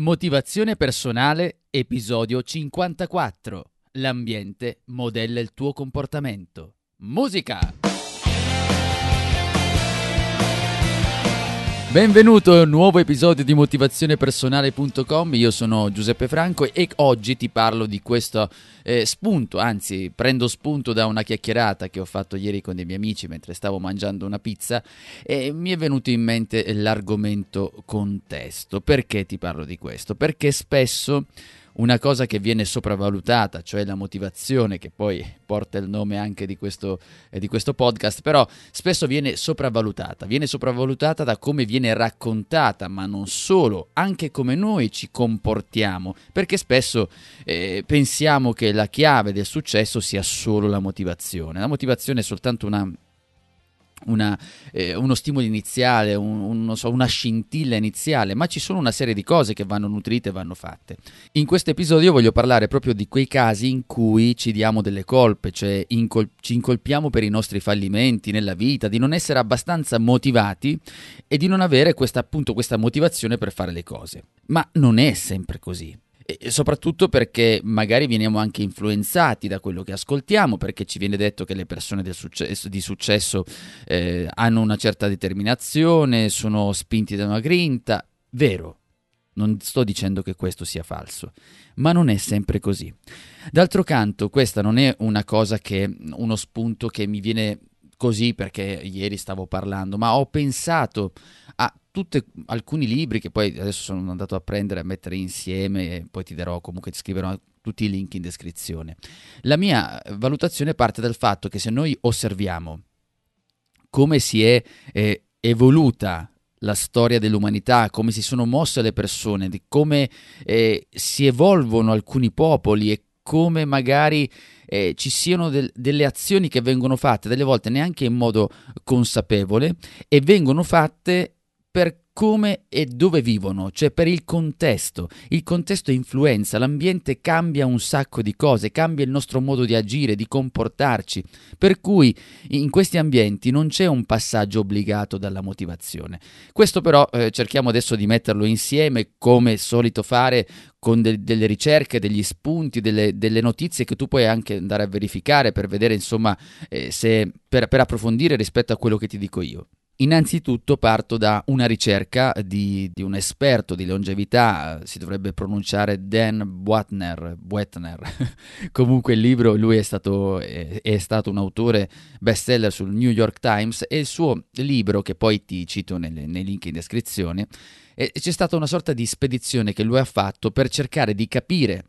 Motivazione personale, episodio 54. L'ambiente modella il tuo comportamento. Musica! Benvenuto a un nuovo episodio di motivazionepersonale.com, io sono Giuseppe Franco e oggi ti parlo di questo eh, spunto, anzi prendo spunto da una chiacchierata che ho fatto ieri con dei miei amici mentre stavo mangiando una pizza e mi è venuto in mente l'argomento contesto. Perché ti parlo di questo? Perché spesso una cosa che viene sopravvalutata, cioè la motivazione, che poi porta il nome anche di questo, eh, di questo podcast, però spesso viene sopravvalutata, viene sopravvalutata da come viene raccontata, ma non solo, anche come noi ci comportiamo, perché spesso eh, pensiamo che la chiave del successo sia solo la motivazione. La motivazione è soltanto una una, eh, uno stimolo iniziale, un, un, so, una scintilla iniziale, ma ci sono una serie di cose che vanno nutrite e vanno fatte. In questo episodio voglio parlare proprio di quei casi in cui ci diamo delle colpe, cioè incol- ci incolpiamo per i nostri fallimenti nella vita, di non essere abbastanza motivati e di non avere questa, appunto, questa motivazione per fare le cose. Ma non è sempre così soprattutto perché magari veniamo anche influenzati da quello che ascoltiamo, perché ci viene detto che le persone successo, di successo eh, hanno una certa determinazione, sono spinti da una grinta. Vero, non sto dicendo che questo sia falso, ma non è sempre così. D'altro canto, questa non è una cosa che uno spunto che mi viene così perché ieri stavo parlando, ma ho pensato a tutti alcuni libri che poi adesso sono andato a prendere a mettere insieme e poi ti darò comunque ti scriverò tutti i link in descrizione. La mia valutazione parte dal fatto che se noi osserviamo come si è eh, evoluta la storia dell'umanità, come si sono mosse le persone, di come eh, si evolvono alcuni popoli e come magari eh, ci siano del, delle azioni che vengono fatte, delle volte neanche in modo consapevole, e vengono fatte per come e dove vivono, cioè per il contesto. Il contesto influenza, l'ambiente cambia un sacco di cose, cambia il nostro modo di agire, di comportarci, per cui in questi ambienti non c'è un passaggio obbligato dalla motivazione. Questo però eh, cerchiamo adesso di metterlo insieme come solito fare con de- delle ricerche, degli spunti, delle, delle, notizie che tu puoi anche andare a verificare per vedere insomma eh, se per, per approfondire rispetto a quello che ti dico io. Innanzitutto parto da una ricerca di, di, un esperto di longevità, si dovrebbe pronunciare Dan Buettner, Buettner. comunque il libro, lui è stato, è, è stato, un autore bestseller sul New York Times e il suo libro, che poi ti cito nelle, nei link in descrizione, è, c'è stata una sorta di spedizione che lui ha fatto per cercare di capire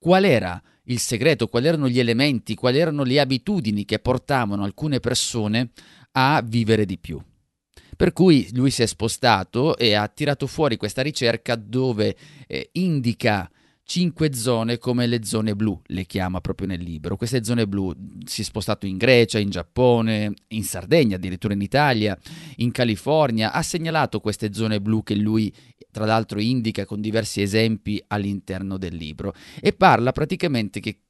qual era il segreto, quali erano gli elementi, quali erano le abitudini che portavano alcune persone a vivere di più. Per cui lui si è spostato e ha tirato fuori questa ricerca dove eh, indica cinque zone come le zone blu, le chiama proprio nel libro. Queste zone blu si è spostato in Grecia, in Giappone, in Sardegna, addirittura in Italia, in California, ha segnalato queste zone blu che lui tra l'altro indica con diversi esempi all'interno del libro e parla praticamente che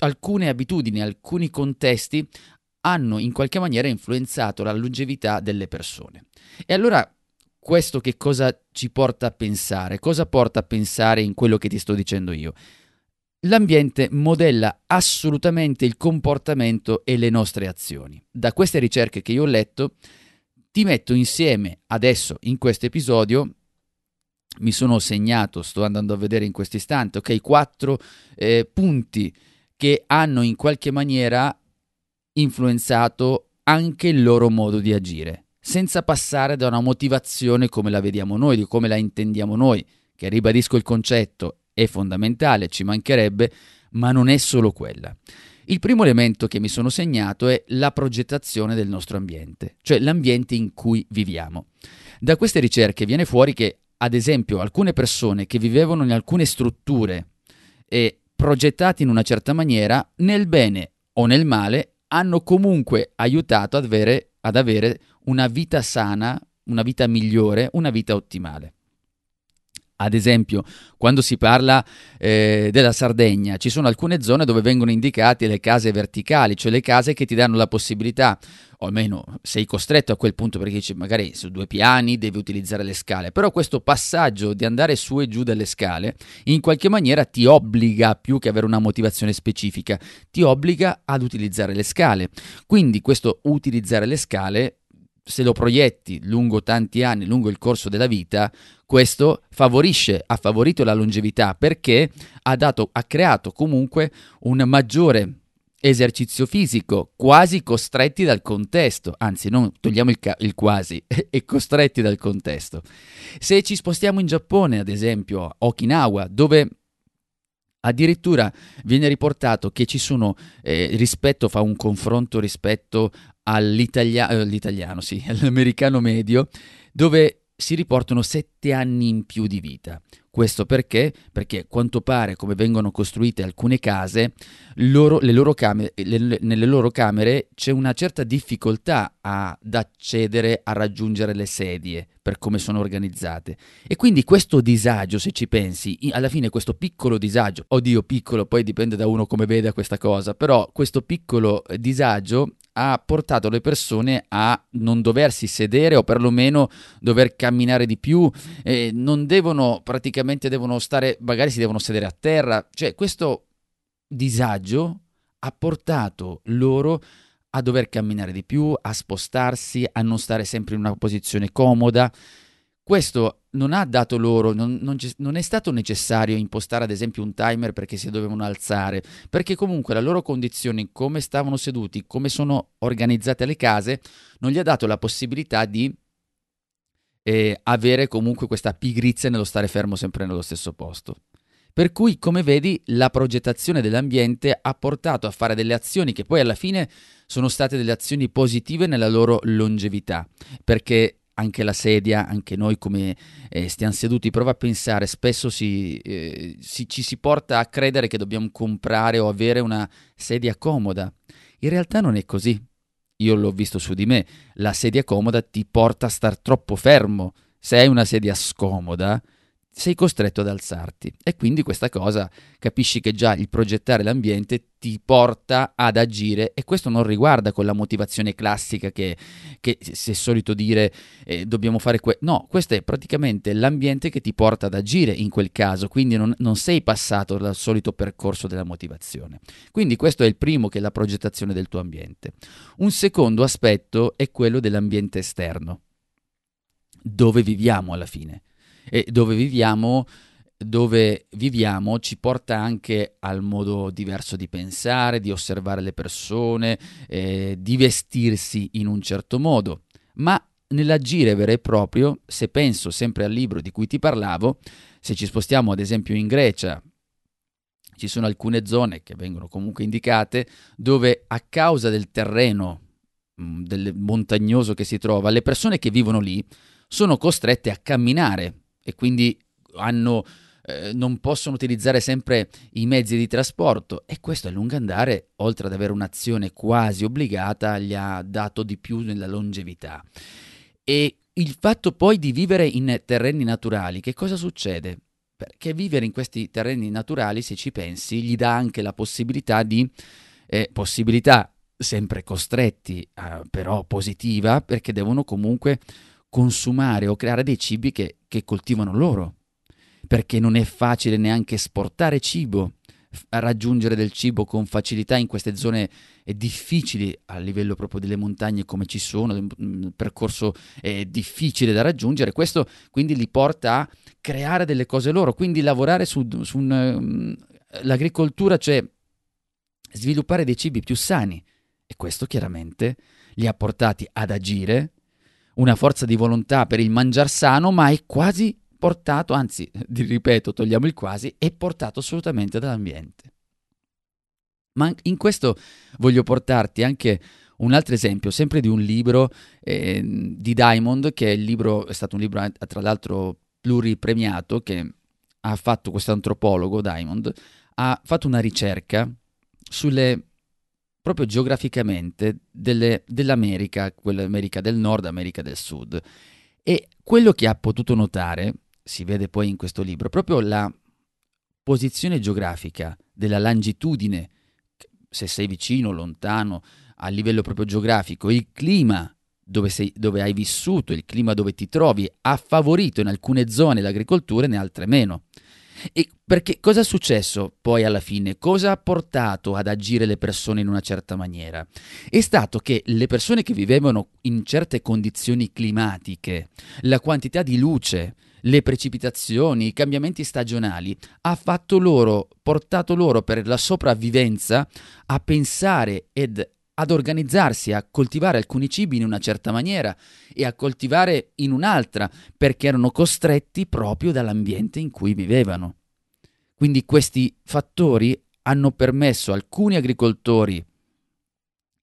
alcune abitudini, alcuni contesti hanno in qualche maniera influenzato la longevità delle persone. E allora questo che cosa ci porta a pensare? Cosa porta a pensare in quello che ti sto dicendo io? L'ambiente modella assolutamente il comportamento e le nostre azioni. Da queste ricerche che io ho letto, ti metto insieme adesso in questo episodio mi sono segnato, sto andando a vedere in questo istante, ok, quattro eh, punti che hanno in qualche maniera influenzato anche il loro modo di agire, senza passare da una motivazione come la vediamo noi, di come la intendiamo noi, che ribadisco il concetto, è fondamentale, ci mancherebbe, ma non è solo quella. Il primo elemento che mi sono segnato è la progettazione del nostro ambiente, cioè l'ambiente in cui viviamo. Da queste ricerche viene fuori che ad esempio, alcune persone che vivevano in alcune strutture e progettate in una certa maniera, nel bene o nel male, hanno comunque aiutato ad avere, ad avere una vita sana, una vita migliore, una vita ottimale. Ad esempio, quando si parla eh, della Sardegna, ci sono alcune zone dove vengono indicate le case verticali, cioè le case che ti danno la possibilità, o almeno sei costretto a quel punto perché dici magari su due piani devi utilizzare le scale, però questo passaggio di andare su e giù dalle scale in qualche maniera ti obbliga, più che avere una motivazione specifica, ti obbliga ad utilizzare le scale. Quindi questo utilizzare le scale se lo proietti lungo tanti anni, lungo il corso della vita, questo favorisce, ha favorito la longevità perché ha, dato, ha creato comunque un maggiore esercizio fisico, quasi costretti dal contesto, anzi non togliamo il, ca- il quasi, e costretti dal contesto. Se ci spostiamo in Giappone, ad esempio, a Okinawa, dove addirittura viene riportato che ci sono, eh, rispetto, fa un confronto rispetto eh, all'italiano, sì, all'americano medio, dove si riportano sette anni in più di vita. Questo perché? Perché quanto pare, come vengono costruite alcune case, loro, loro camere, le, nelle loro camere c'è una certa difficoltà ad accedere a raggiungere le sedie per come sono organizzate. E quindi questo disagio, se ci pensi, alla fine questo piccolo disagio, oddio piccolo, poi dipende da uno come veda questa cosa, però questo piccolo eh, disagio ha portato le persone a non doversi sedere o perlomeno dover camminare di più, eh, non devono praticamente devono stare, magari si devono sedere a terra, cioè questo disagio ha portato loro a dover camminare di più, a spostarsi, a non stare sempre in una posizione comoda. Questo non ha dato loro, non, non, non, è stato necessario impostare ad esempio un timer perché si dovevano alzare, perché comunque la loro condizione, come stavano seduti, come sono organizzate le case, non gli ha dato la possibilità di eh, avere comunque questa pigrizia nello stare fermo sempre nello stesso posto. Per cui, come vedi, la progettazione dell'ambiente ha portato a fare delle azioni che poi alla fine sono state delle azioni positive nella loro longevità, perché anche la sedia, anche noi come eh, stiamo seduti, prova a pensare, spesso si, eh, si, ci si porta a credere che dobbiamo comprare o avere una sedia comoda. In realtà non è così. Io l'ho visto su di me, la sedia comoda ti porta a star troppo fermo. Se hai una sedia scomoda, sei costretto ad alzarti e quindi questa cosa capisci che già il progettare l'ambiente ti porta ad agire e questo non riguarda quella motivazione classica che, che si è solito dire eh, dobbiamo fare questo, no, questo è praticamente l'ambiente che ti porta ad agire in quel caso, quindi non, non sei passato dal solito percorso della motivazione. Quindi questo è il primo che è la progettazione del tuo ambiente. Un secondo aspetto è quello dell'ambiente esterno, dove viviamo alla fine e dove viviamo dove viviamo ci porta anche al modo diverso di pensare, di osservare le persone, eh, di vestirsi in un certo modo. Ma nell'agire vero e proprio, se penso sempre al libro di cui ti parlavo, se ci spostiamo ad esempio in Grecia, ci sono alcune zone che vengono comunque indicate dove a causa del terreno mm, del montagnoso che si trova, le persone che vivono lì sono costrette a camminare e quindi hanno, eh, non possono utilizzare sempre i mezzi di trasporto e questo a lungo andare, oltre ad avere un'azione quasi obbligata, gli ha dato di più nella longevità. E il fatto poi di vivere in terreni naturali, che cosa succede? Perché vivere in questi terreni naturali, se ci pensi, gli dà anche la possibilità di eh, possibilità sempre costretti, eh, però positiva, perché devono comunque consumare o creare dei cibi che, che coltivano loro, perché non è facile neanche esportare cibo, raggiungere del cibo con facilità in queste zone difficili a livello proprio delle montagne come ci sono, un percorso è difficile da raggiungere, questo quindi li porta a creare delle cose loro, quindi lavorare su, su un, um, l'agricoltura, cioè sviluppare dei cibi più sani. E questo chiaramente li ha portati ad agire una forza di volontà per il mangiar sano, ma è quasi portato, anzi, ripeto, togliamo il quasi, è portato assolutamente dall'ambiente. Ma in questo voglio portarti anche un altro esempio, sempre di un libro eh, di Diamond, che è, libro, è stato un libro tra l'altro pluripremiato che ha fatto questo antropologo Diamond, ha fatto una ricerca sulle proprio geograficamente delle, dell'America, quell'America del Nord, America del Sud. E quello che ha potuto notare, si vede poi in questo libro, proprio la posizione geografica della longitudine, se sei vicino, lontano, a livello proprio geografico, il clima dove, sei, dove hai vissuto, il clima dove ti trovi, ha favorito in alcune zone l'agricoltura e in altre meno. E perché cosa è successo poi alla fine? Cosa ha portato ad agire le persone in una certa maniera? È stato che le persone che vivevano in certe condizioni climatiche, la quantità di luce, le precipitazioni, i cambiamenti stagionali, ha fatto loro, portato loro per la sopravvivenza a pensare ed ad organizzarsi, a coltivare alcuni cibi in una certa maniera e a coltivare in un'altra, perché erano costretti proprio dall'ambiente in cui vivevano. Quindi questi fattori hanno permesso a alcuni agricoltori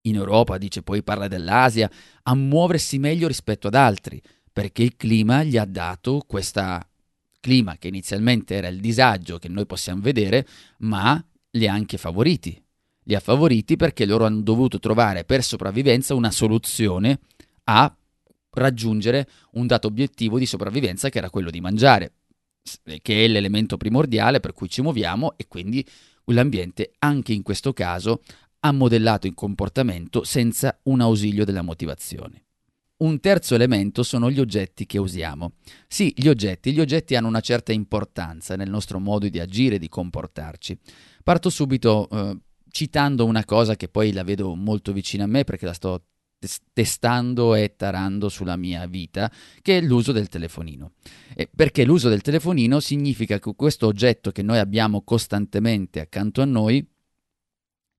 in Europa, dice poi parla dell'Asia, a muoversi meglio rispetto ad altri, perché il clima gli ha dato questo clima che inizialmente era il disagio che noi possiamo vedere, ma li ha anche favoriti li ha favoriti perché loro hanno dovuto trovare per sopravvivenza una soluzione a raggiungere un dato obiettivo di sopravvivenza che era quello di mangiare, che è l'elemento primordiale per cui ci muoviamo e quindi l'ambiente anche in questo caso ha modellato il comportamento senza un ausilio della motivazione. Un terzo elemento sono gli oggetti che usiamo. Sì, gli oggetti, gli oggetti hanno una certa importanza nel nostro modo di agire e di comportarci. Parto subito eh, citando una cosa che poi la vedo molto vicina a me perché la sto testando e tarando sulla mia vita, che è l'uso del telefonino. E perché l'uso del telefonino significa che questo oggetto che noi abbiamo costantemente accanto a noi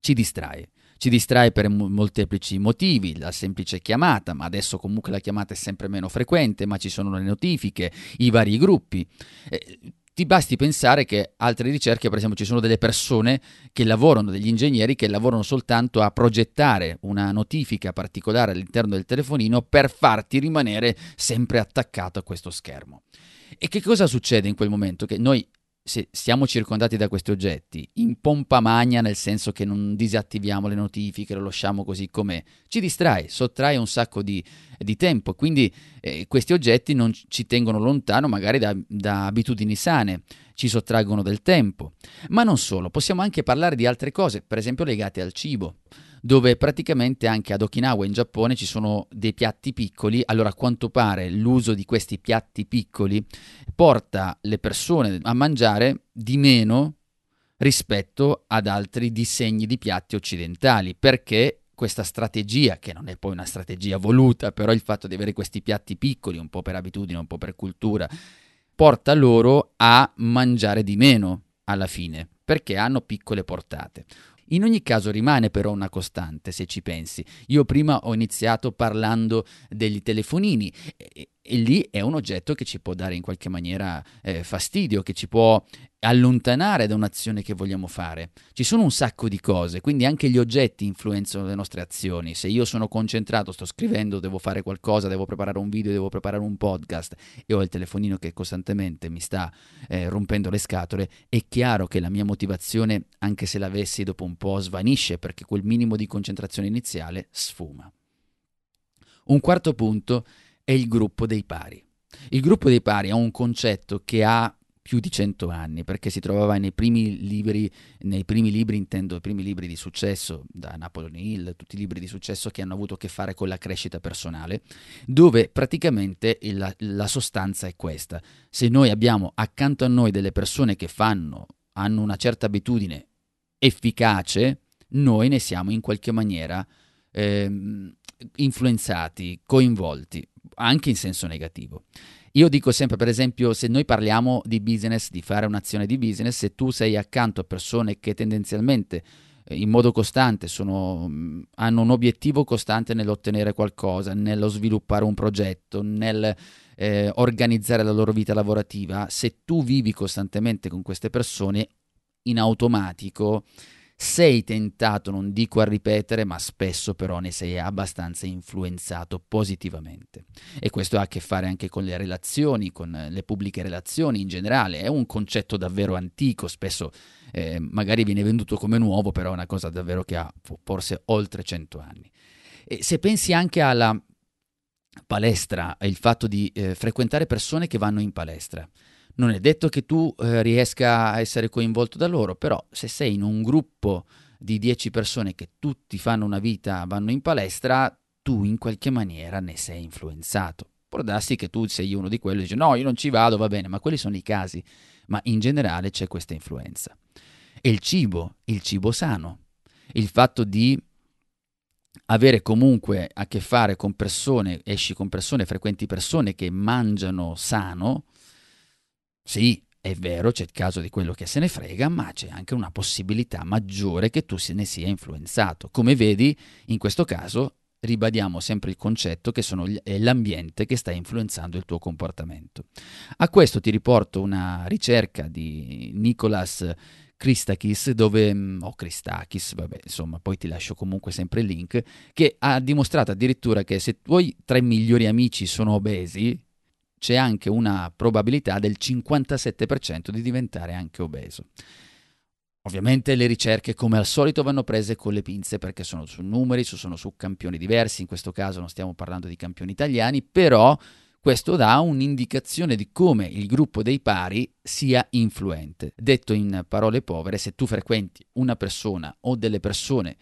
ci distrae. Ci distrae per molteplici motivi, la semplice chiamata, ma adesso comunque la chiamata è sempre meno frequente, ma ci sono le notifiche, i vari gruppi. Eh, ti basti pensare che altre ricerche, per esempio, ci sono delle persone che lavorano, degli ingegneri che lavorano soltanto a progettare una notifica particolare all'interno del telefonino per farti rimanere sempre attaccato a questo schermo. E che cosa succede in quel momento? Che noi se siamo circondati da questi oggetti in pompa magna, nel senso che non disattiviamo le notifiche, lo lasciamo così com'è, ci distrae, sottrae un sacco di, di tempo. Quindi eh, questi oggetti non ci tengono lontano magari da, da abitudini sane, ci sottraggono del tempo. Ma non solo, possiamo anche parlare di altre cose, per esempio legate al cibo dove praticamente anche ad Okinawa in Giappone ci sono dei piatti piccoli, allora a quanto pare l'uso di questi piatti piccoli porta le persone a mangiare di meno rispetto ad altri disegni di piatti occidentali, perché questa strategia, che non è poi una strategia voluta, però il fatto di avere questi piatti piccoli, un po' per abitudine, un po' per cultura, porta loro a mangiare di meno alla fine, perché hanno piccole portate. In ogni caso rimane però una costante se ci pensi. Io prima ho iniziato parlando degli telefonini e lì è un oggetto che ci può dare in qualche maniera eh, fastidio, che ci può allontanare da un'azione che vogliamo fare. Ci sono un sacco di cose, quindi anche gli oggetti influenzano le nostre azioni. Se io sono concentrato, sto scrivendo, devo fare qualcosa, devo preparare un video, devo preparare un podcast e ho il telefonino che costantemente mi sta eh, rompendo le scatole, è chiaro che la mia motivazione, anche se l'avessi dopo un po', svanisce perché quel minimo di concentrazione iniziale sfuma. Un quarto punto è il gruppo dei pari. Il gruppo dei pari è un concetto che ha più di cento anni, perché si trovava nei primi libri, nei primi libri intendo i primi libri di successo, da Napoleon Hill, tutti i libri di successo che hanno avuto a che fare con la crescita personale, dove praticamente la, la sostanza è questa. Se noi abbiamo accanto a noi delle persone che fanno, hanno una certa abitudine efficace, noi ne siamo in qualche maniera eh, influenzati, coinvolti, anche in senso negativo. Io dico sempre, per esempio, se noi parliamo di business, di fare un'azione di business, se tu sei accanto a persone che tendenzialmente eh, in modo costante sono, hanno un obiettivo costante nell'ottenere qualcosa, nello sviluppare un progetto, nel eh, organizzare la loro vita lavorativa, se tu vivi costantemente con queste persone, in automatico sei tentato, non dico a ripetere, ma spesso però ne sei abbastanza influenzato positivamente. E questo ha a che fare anche con le relazioni, con le pubbliche relazioni in generale. È un concetto davvero antico, spesso eh, magari viene venduto come nuovo, però è una cosa davvero che ha forse oltre cento anni. E se pensi anche alla palestra, il fatto di eh, frequentare persone che vanno in palestra, non è detto che tu eh, riesca a essere coinvolto da loro, però se sei in un gruppo di 10 persone che tutti fanno una vita, vanno in palestra, tu in qualche maniera ne sei influenzato. Può darsi che tu sei uno di quelli e dici no, io non ci vado, va bene, ma quelli sono i casi, ma in generale c'è questa influenza. E il cibo, il cibo sano, il fatto di avere comunque a che fare con persone, esci con persone, frequenti persone che mangiano sano, sì, è vero, c'è il caso di quello che se ne frega, ma c'è anche una possibilità maggiore che tu se ne sia influenzato. Come vedi, in questo caso ribadiamo sempre il concetto che gli, è l'ambiente che sta influenzando il tuo comportamento. A questo ti riporto una ricerca di Nicolas Christakis, dove, mm, o Christakis, vabbè, insomma, poi ti lascio comunque sempre il link, che ha dimostrato addirittura che se i tuoi tre migliori amici sono obesi, c'è anche una probabilità del 57% di diventare anche obeso. Ovviamente le ricerche come al solito vanno prese con le pinze perché sono su numeri, sono su campioni diversi, in questo caso non stiamo parlando di campioni italiani, però questo dà un'indicazione di come il gruppo dei pari sia influente. Detto in parole povere, se tu frequenti una persona o delle persone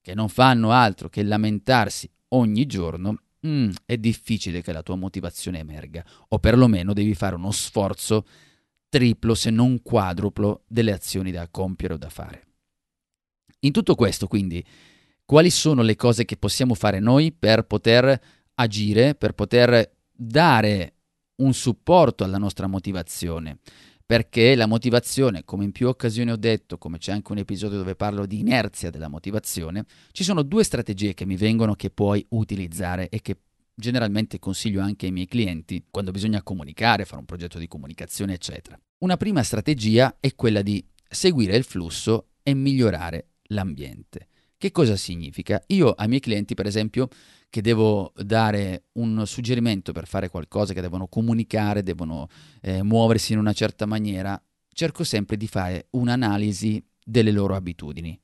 che non fanno altro che lamentarsi ogni giorno, mm, è difficile che la tua motivazione emerga, o perlomeno devi fare uno sforzo triplo se non quadruplo delle azioni da compiere o da fare. In tutto questo, quindi, quali sono le cose che possiamo fare noi per poter agire, per poter dare un supporto alla nostra motivazione? Perché la motivazione, come in più occasioni ho detto, come c'è anche un episodio dove parlo di inerzia della motivazione, ci sono due strategie che mi vengono che puoi utilizzare e che generalmente consiglio anche ai miei clienti quando bisogna comunicare, fare un progetto di comunicazione, eccetera. Una prima strategia è quella di seguire il flusso e migliorare l'ambiente. Che cosa significa? Io ai miei clienti, per esempio, che devo dare un suggerimento per fare qualcosa, che devono comunicare, devono eh, muoversi in una certa maniera, cerco sempre di fare un'analisi delle loro abitudini.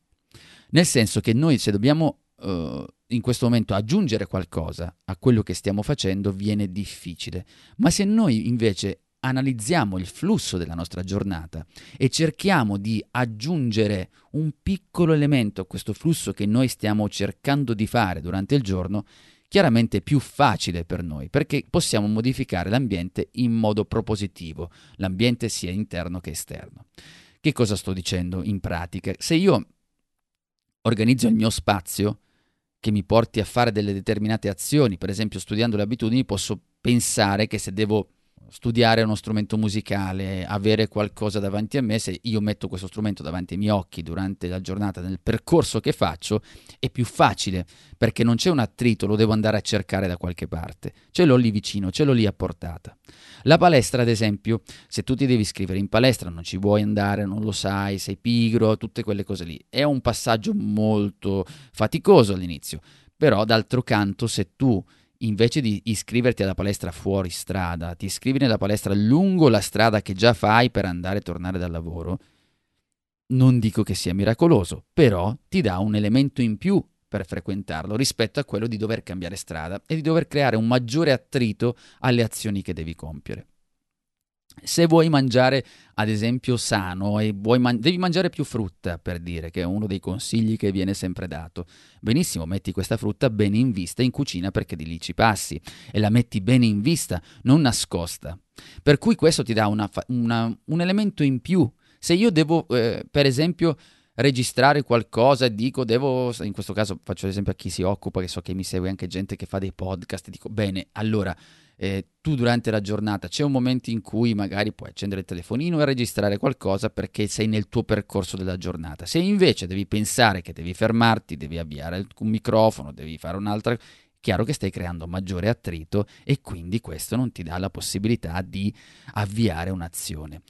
Nel senso che noi se dobbiamo uh, in questo momento aggiungere qualcosa a quello che stiamo facendo viene difficile, ma se noi invece analizziamo il flusso della nostra giornata e cerchiamo di aggiungere un piccolo elemento a questo flusso che noi stiamo cercando di fare durante il giorno, chiaramente è più facile per noi perché possiamo modificare l'ambiente in modo propositivo, l'ambiente sia interno che esterno. Che cosa sto dicendo in pratica? Se io organizzo il mio spazio che mi porti a fare delle determinate azioni, per esempio studiando le abitudini, posso pensare che se devo studiare uno strumento musicale, avere qualcosa davanti a me, se io metto questo strumento davanti ai miei occhi durante la giornata nel percorso che faccio, è più facile perché non c'è un attrito, lo devo andare a cercare da qualche parte. Ce l'ho lì vicino, ce l'ho lì a portata. La palestra, ad esempio, se tu ti devi iscrivere in palestra, non ci vuoi andare, non lo sai, sei pigro, tutte quelle cose lì. È un passaggio molto faticoso all'inizio, però d'altro canto se tu invece di iscriverti alla palestra fuori strada, ti iscrivi nella palestra lungo la strada che già fai per andare e tornare dal lavoro, non dico che sia miracoloso, però ti dà un elemento in più per frequentarlo rispetto a quello di dover cambiare strada e di dover creare un maggiore attrito alle azioni che devi compiere. Se vuoi mangiare, ad esempio, sano e man- devi mangiare più frutta, per dire, che è uno dei consigli che viene sempre dato. Benissimo, metti questa frutta bene in vista in cucina perché di lì ci passi e la metti bene in vista, non nascosta. Per cui questo ti dà una fa- una, un elemento in più. Se io devo, eh, per esempio, registrare qualcosa e dico devo in questo caso faccio l'esempio a chi si occupa che so che mi segue anche gente che fa dei podcast dico bene allora eh, tu durante la giornata c'è un momento in cui magari puoi accendere il telefonino e registrare qualcosa perché sei nel tuo percorso della giornata. Se invece devi pensare che devi fermarti, devi avviare un microfono, devi fare un'altra chiaro che stai creando maggiore attrito e quindi questo non ti dà la possibilità di avviare un'azione.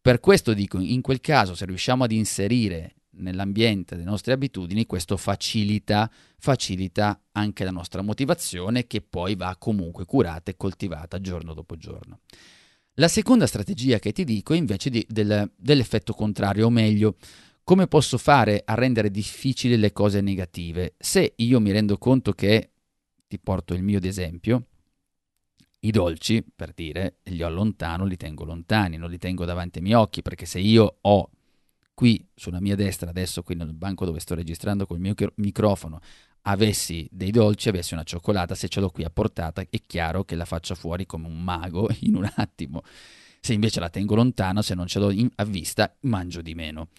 Per questo dico, in quel caso, se riusciamo ad inserire nell'ambiente delle nostre abitudini, questo facilita, facilita anche la nostra motivazione che poi va comunque curata e coltivata giorno dopo giorno. La seconda strategia che ti dico è invece di, del, dell'effetto contrario, o meglio, come posso fare a rendere difficili le cose negative? Se io mi rendo conto che, ti porto il mio esempio, i dolci, per dire, li allontano, li tengo lontani, non li tengo davanti ai miei occhi, perché se io ho qui sulla mia destra, adesso qui nel banco dove sto registrando col mio microfono, avessi dei dolci, avessi una cioccolata, se ce l'ho qui a portata, è chiaro che la faccio fuori come un mago in un attimo. Se invece la tengo lontano, se non ce l'ho in, a vista, mangio di meno.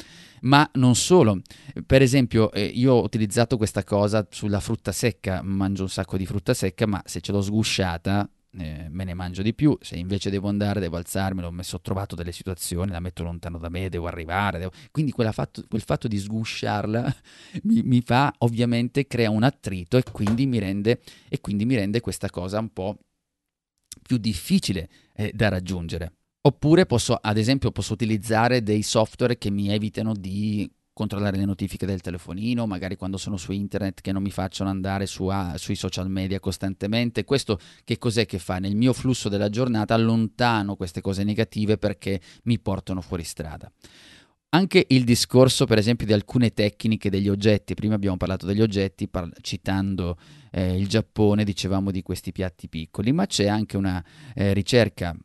Ma non solo, per esempio, eh, io ho utilizzato questa cosa sulla frutta secca, mangio un sacco di frutta secca, ma se ce l'ho sgusciata, eh, me ne mangio di più, se invece devo andare, devo alzarmi, ho messo, ho trovato delle situazioni, la metto lontano da me, devo arrivare, devo... quindi fatto, quel fatto di sgusciarla mi, mi, fa ovviamente crea un attrito e quindi mi rende, quindi mi rende questa cosa un po' più difficile eh, da raggiungere. Oppure posso, ad esempio, posso utilizzare dei software che mi evitano di controllare le notifiche del telefonino, magari quando sono su internet che non mi facciano andare su, ah, sui social media costantemente. Questo che cos'è che fa? Nel mio flusso della giornata allontano queste cose negative perché mi portano fuori strada. Anche il discorso, per esempio, di alcune tecniche degli oggetti, prima abbiamo parlato degli oggetti par- citando eh, il Giappone, dicevamo di questi piatti piccoli, ma c'è anche una eh, ricerca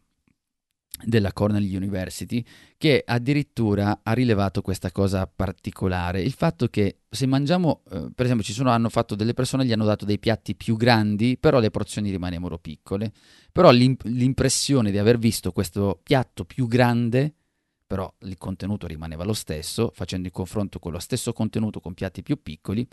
della Cornell University che addirittura ha rilevato questa cosa particolare, il fatto che se mangiamo, eh, per esempio ci sono, hanno fatto delle persone, gli hanno dato dei piatti più grandi, però le porzioni rimanevano piccole, però l'imp- l'impressione di aver visto questo piatto più grande, però il contenuto rimaneva lo stesso, facendo il confronto con lo stesso contenuto con piatti più piccoli,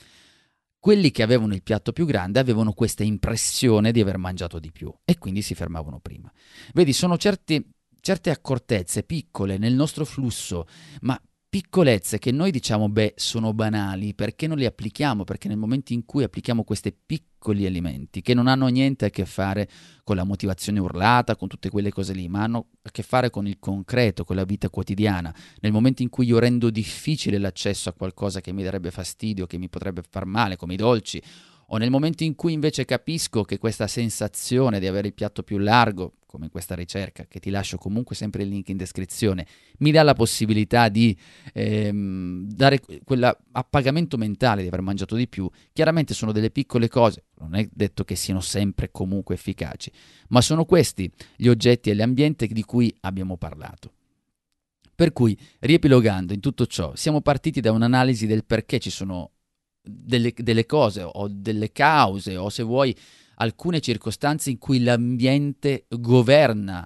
quelli che avevano il piatto più grande avevano questa impressione di aver mangiato di più e quindi si fermavano prima. Vedi, sono certi certe accortezze piccole nel nostro flusso, ma piccolezze che noi diciamo, beh, sono banali, perché non le applichiamo? Perché nel momento in cui applichiamo questi piccoli elementi, che non hanno niente a che fare con la motivazione urlata, con tutte quelle cose lì, ma hanno a che fare con il concreto, con la vita quotidiana, nel momento in cui io rendo difficile l'accesso a qualcosa che mi darebbe fastidio, che mi potrebbe far male, come i dolci, o nel momento in cui invece capisco che questa sensazione di avere il piatto più largo, come in questa ricerca, che ti lascio comunque sempre il link in descrizione, mi dà la possibilità di ehm, dare quell'appagamento mentale di aver mangiato di più, chiaramente sono delle piccole cose, non è detto che siano sempre comunque efficaci, ma sono questi gli oggetti e l'ambiente di cui abbiamo parlato. Per cui, riepilogando in tutto ciò, siamo partiti da un'analisi del perché ci sono delle, delle cose o delle cause o se vuoi alcune circostanze in cui l'ambiente governa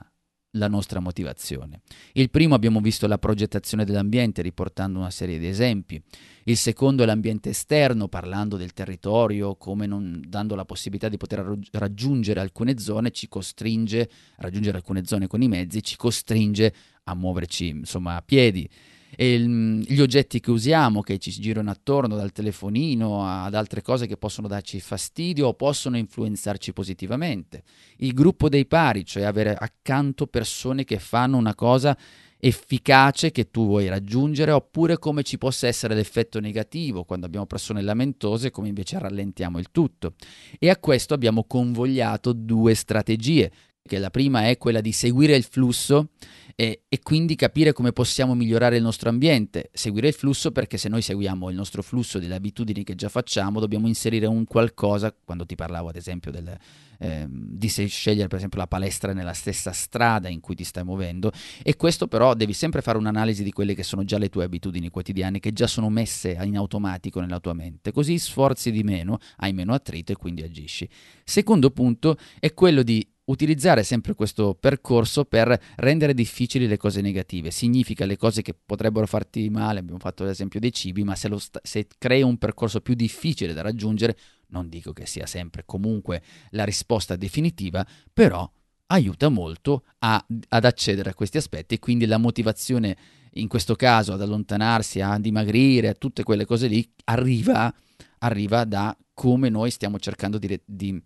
la nostra motivazione. Il primo abbiamo visto la progettazione dell'ambiente riportando una serie di esempi. Il secondo è l'ambiente esterno parlando del territorio, come non dando la possibilità di poter raggiungere alcune zone ci costringe a raggiungere alcune zone con i mezzi, ci costringe a muoverci insomma a piedi e gli oggetti che usiamo, che ci girano attorno, dal telefonino ad altre cose che possono darci fastidio o possono influenzarci positivamente. Il gruppo dei pari, cioè avere accanto persone che fanno una cosa efficace che tu vuoi raggiungere oppure come ci possa essere l'effetto negativo quando abbiamo persone lamentose come invece rallentiamo il tutto e a questo abbiamo convogliato due strategie che la prima è quella di seguire il flusso e, e, quindi capire come possiamo migliorare il nostro ambiente, seguire il flusso perché se noi seguiamo il nostro flusso delle abitudini che già facciamo dobbiamo inserire un qualcosa, quando ti parlavo ad esempio del, eh, di scegliere per esempio la palestra nella stessa strada in cui ti stai muovendo e questo però devi sempre fare un'analisi di quelle che sono già le tue abitudini quotidiane che già sono messe in automatico nella tua mente, così sforzi di meno, hai meno attrito e quindi agisci. Secondo punto è quello di utilizzare sempre questo percorso per rendere difficili le cose negative. Significa le cose che potrebbero farti male, abbiamo fatto l'esempio dei cibi, ma se, sta- se crei un percorso più difficile da raggiungere, non dico che sia sempre comunque la risposta definitiva, però aiuta molto a, ad accedere a questi aspetti e quindi la motivazione in questo caso ad allontanarsi, a dimagrire, a tutte quelle cose lì, arriva, arriva da come noi stiamo cercando di, di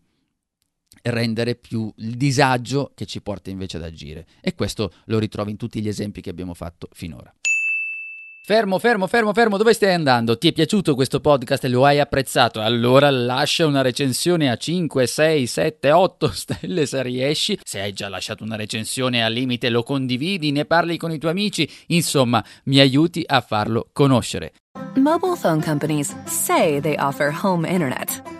rendere più il disagio che ci porta invece ad agire. E questo lo ritrovi in tutti gli esempi che abbiamo fatto finora. Fermo, fermo, fermo, fermo, dove stai andando? Ti è piaciuto questo podcast e lo hai apprezzato? Allora lascia una recensione a 5, 6, 7, 8 stelle se riesci. Se hai già lasciato una recensione al limite lo condividi, ne parli con i tuoi amici, insomma mi aiuti a farlo conoscere. Mobile phone companies say they offer home internet.